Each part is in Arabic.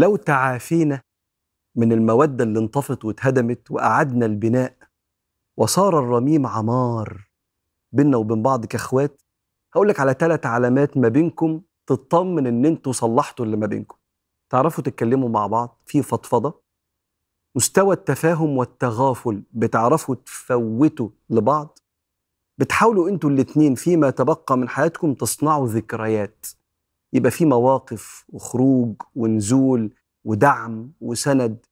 لو تعافينا من المودة اللي انطفت واتهدمت وأعدنا البناء وصار الرميم عمار بينا وبين بعض كإخوات هقول لك على ثلاث علامات ما بينكم تطمن إن أنتوا صلحتوا اللي ما بينكم. تعرفوا تتكلموا مع بعض في فضفضة؟ مستوى التفاهم والتغافل بتعرفوا تفوتوا لبعض؟ بتحاولوا أنتوا الاتنين فيما تبقى من حياتكم تصنعوا ذكريات. يبقى في مواقف وخروج ونزول ودعم وسند.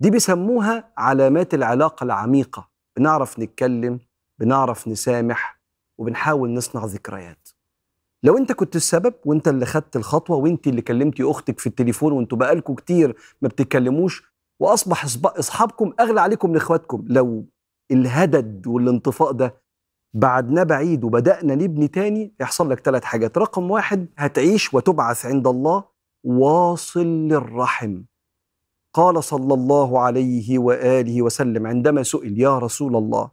دي بيسموها علامات العلاقة العميقة. بنعرف نتكلم بنعرف نسامح وبنحاول نصنع ذكريات. لو انت كنت السبب وانت اللي خدت الخطوة وانت اللي كلمتي أختك في التليفون وانتوا بقالكم كتير ما بتتكلموش وأصبح إصحابكم أغلى عليكم من اخواتكم لو الهدد والانطفاء ده بعدنا بعيد وبدأنا نبني تاني يحصل لك ثلاث حاجات. رقم واحد هتعيش وتبعث عند الله واصل للرحم. قال صلى الله عليه وآله وسلم عندما سئل يا رسول الله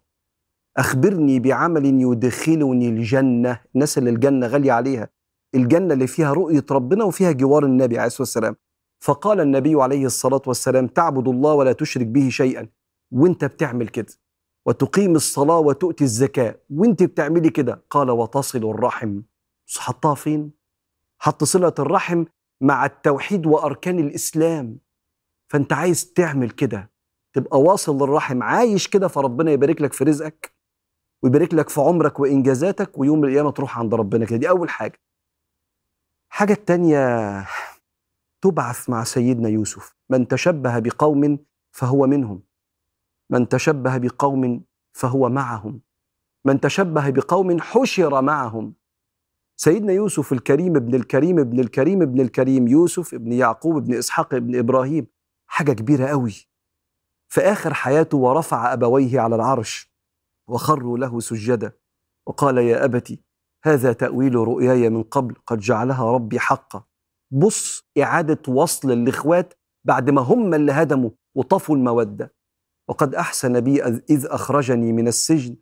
أخبرني بعمل يدخلني الجنة. الناس اللي الجنة غالية عليها. الجنة اللي فيها رؤية ربنا وفيها جوار النبي عليه الصلاة والسلام. فقال النبي عليه الصلاة والسلام تعبد الله ولا تشرك به شيئا. وأنت بتعمل كده. وتقيم الصلاة وتؤتي الزكاة. وانت بتعملي كده؟ قال وتصل الرحم. حطها فين؟ حط صلة الرحم مع التوحيد وأركان الإسلام. فأنت عايز تعمل كده. تبقى واصل للرحم. عايش كده فربنا يبارك لك في رزقك ويبارك لك في عمرك وإنجازاتك ويوم القيامة تروح عند ربنا كده. دي أول حاجة. الحاجة التانية تبعث مع سيدنا يوسف. من تشبه بقوم فهو منهم. من تشبه بقوم فهو معهم. من تشبه بقوم حشر معهم. سيدنا يوسف الكريم ابن الكريم ابن الكريم ابن الكريم يوسف ابن يعقوب ابن إسحاق ابن إبراهيم حاجة كبيرة قوي. في آخر حياته ورفع أبويه على العرش وخروا له سجدا وقال يا ابت هذا تأويل رؤياي من قبل قد جعلها ربي حقا. بص إعادة وصل الإخوات بعد ما هم اللي هدموا وطفوا المودة. وقد أحسن بي اذ أخرجني من السجن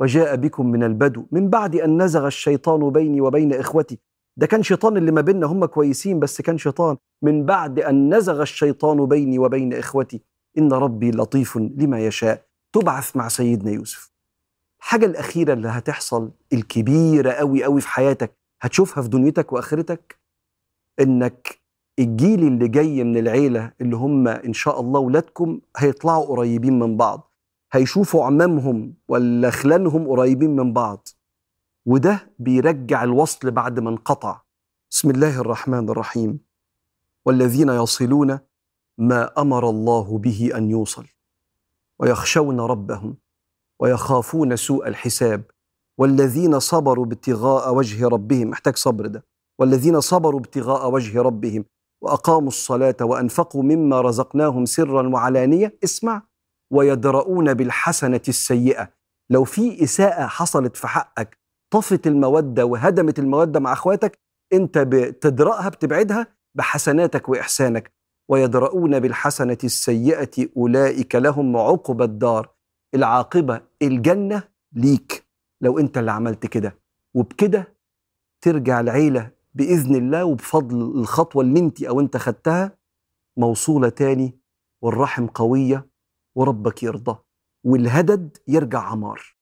وجاء بكم من البدو. من بعد أن نزغ الشيطان بيني وبين إخوتي. ده كان شيطان اللي ما بيننا هم كويسين بس كان شيطان. من بعد أن نزغ الشيطان بيني وبين إخوتي. إن ربي لطيف لما يشاء. تبعث مع سيدنا يوسف. الحاجة الأخيرة اللي هتحصل الكبيرة قوي قوي في حياتك هتشوفها في دنيتك وآخرتك إنك الجيل اللي جاي من العيلة اللي هم إن شاء الله ولادكم هيطلعوا قريبين من بعض. هيشوفوا عمامهم ولا خلانهم قريبين من بعض. وده بيرجع الوصل بعد ما انقطع. بسم الله الرحمن الرحيم. والذين يصلون ما أمر الله به أن يوصل. ويخشون ربهم. ويخافون سوء الحساب. والذين صبروا ابتغاء وجه ربهم. محتاج صبر ده. والذين صبروا ابتغاء وجه ربهم. وأقاموا الصلاة وأنفقوا مما رزقناهم سرا وعلانية اسمع ويدرؤون بالحسنة السيئة. لو في إساءة حصلت في حقك طفت المودة وهدمت المودة مع أخواتك أنت بتدرأها بتبعدها بحسناتك وإحسانك. ويدرؤون بالحسنة السيئة أولئك لهم عقبى الدار. العاقبة الجنة ليك. لو أنت اللي عملت كده وبكده ترجع العيلة بإذن الله وبفضل الخطوة اللي أنت أو أنت خدتها موصولة تاني والرحم قوية وربك يرضى والهدد يرجع عمار.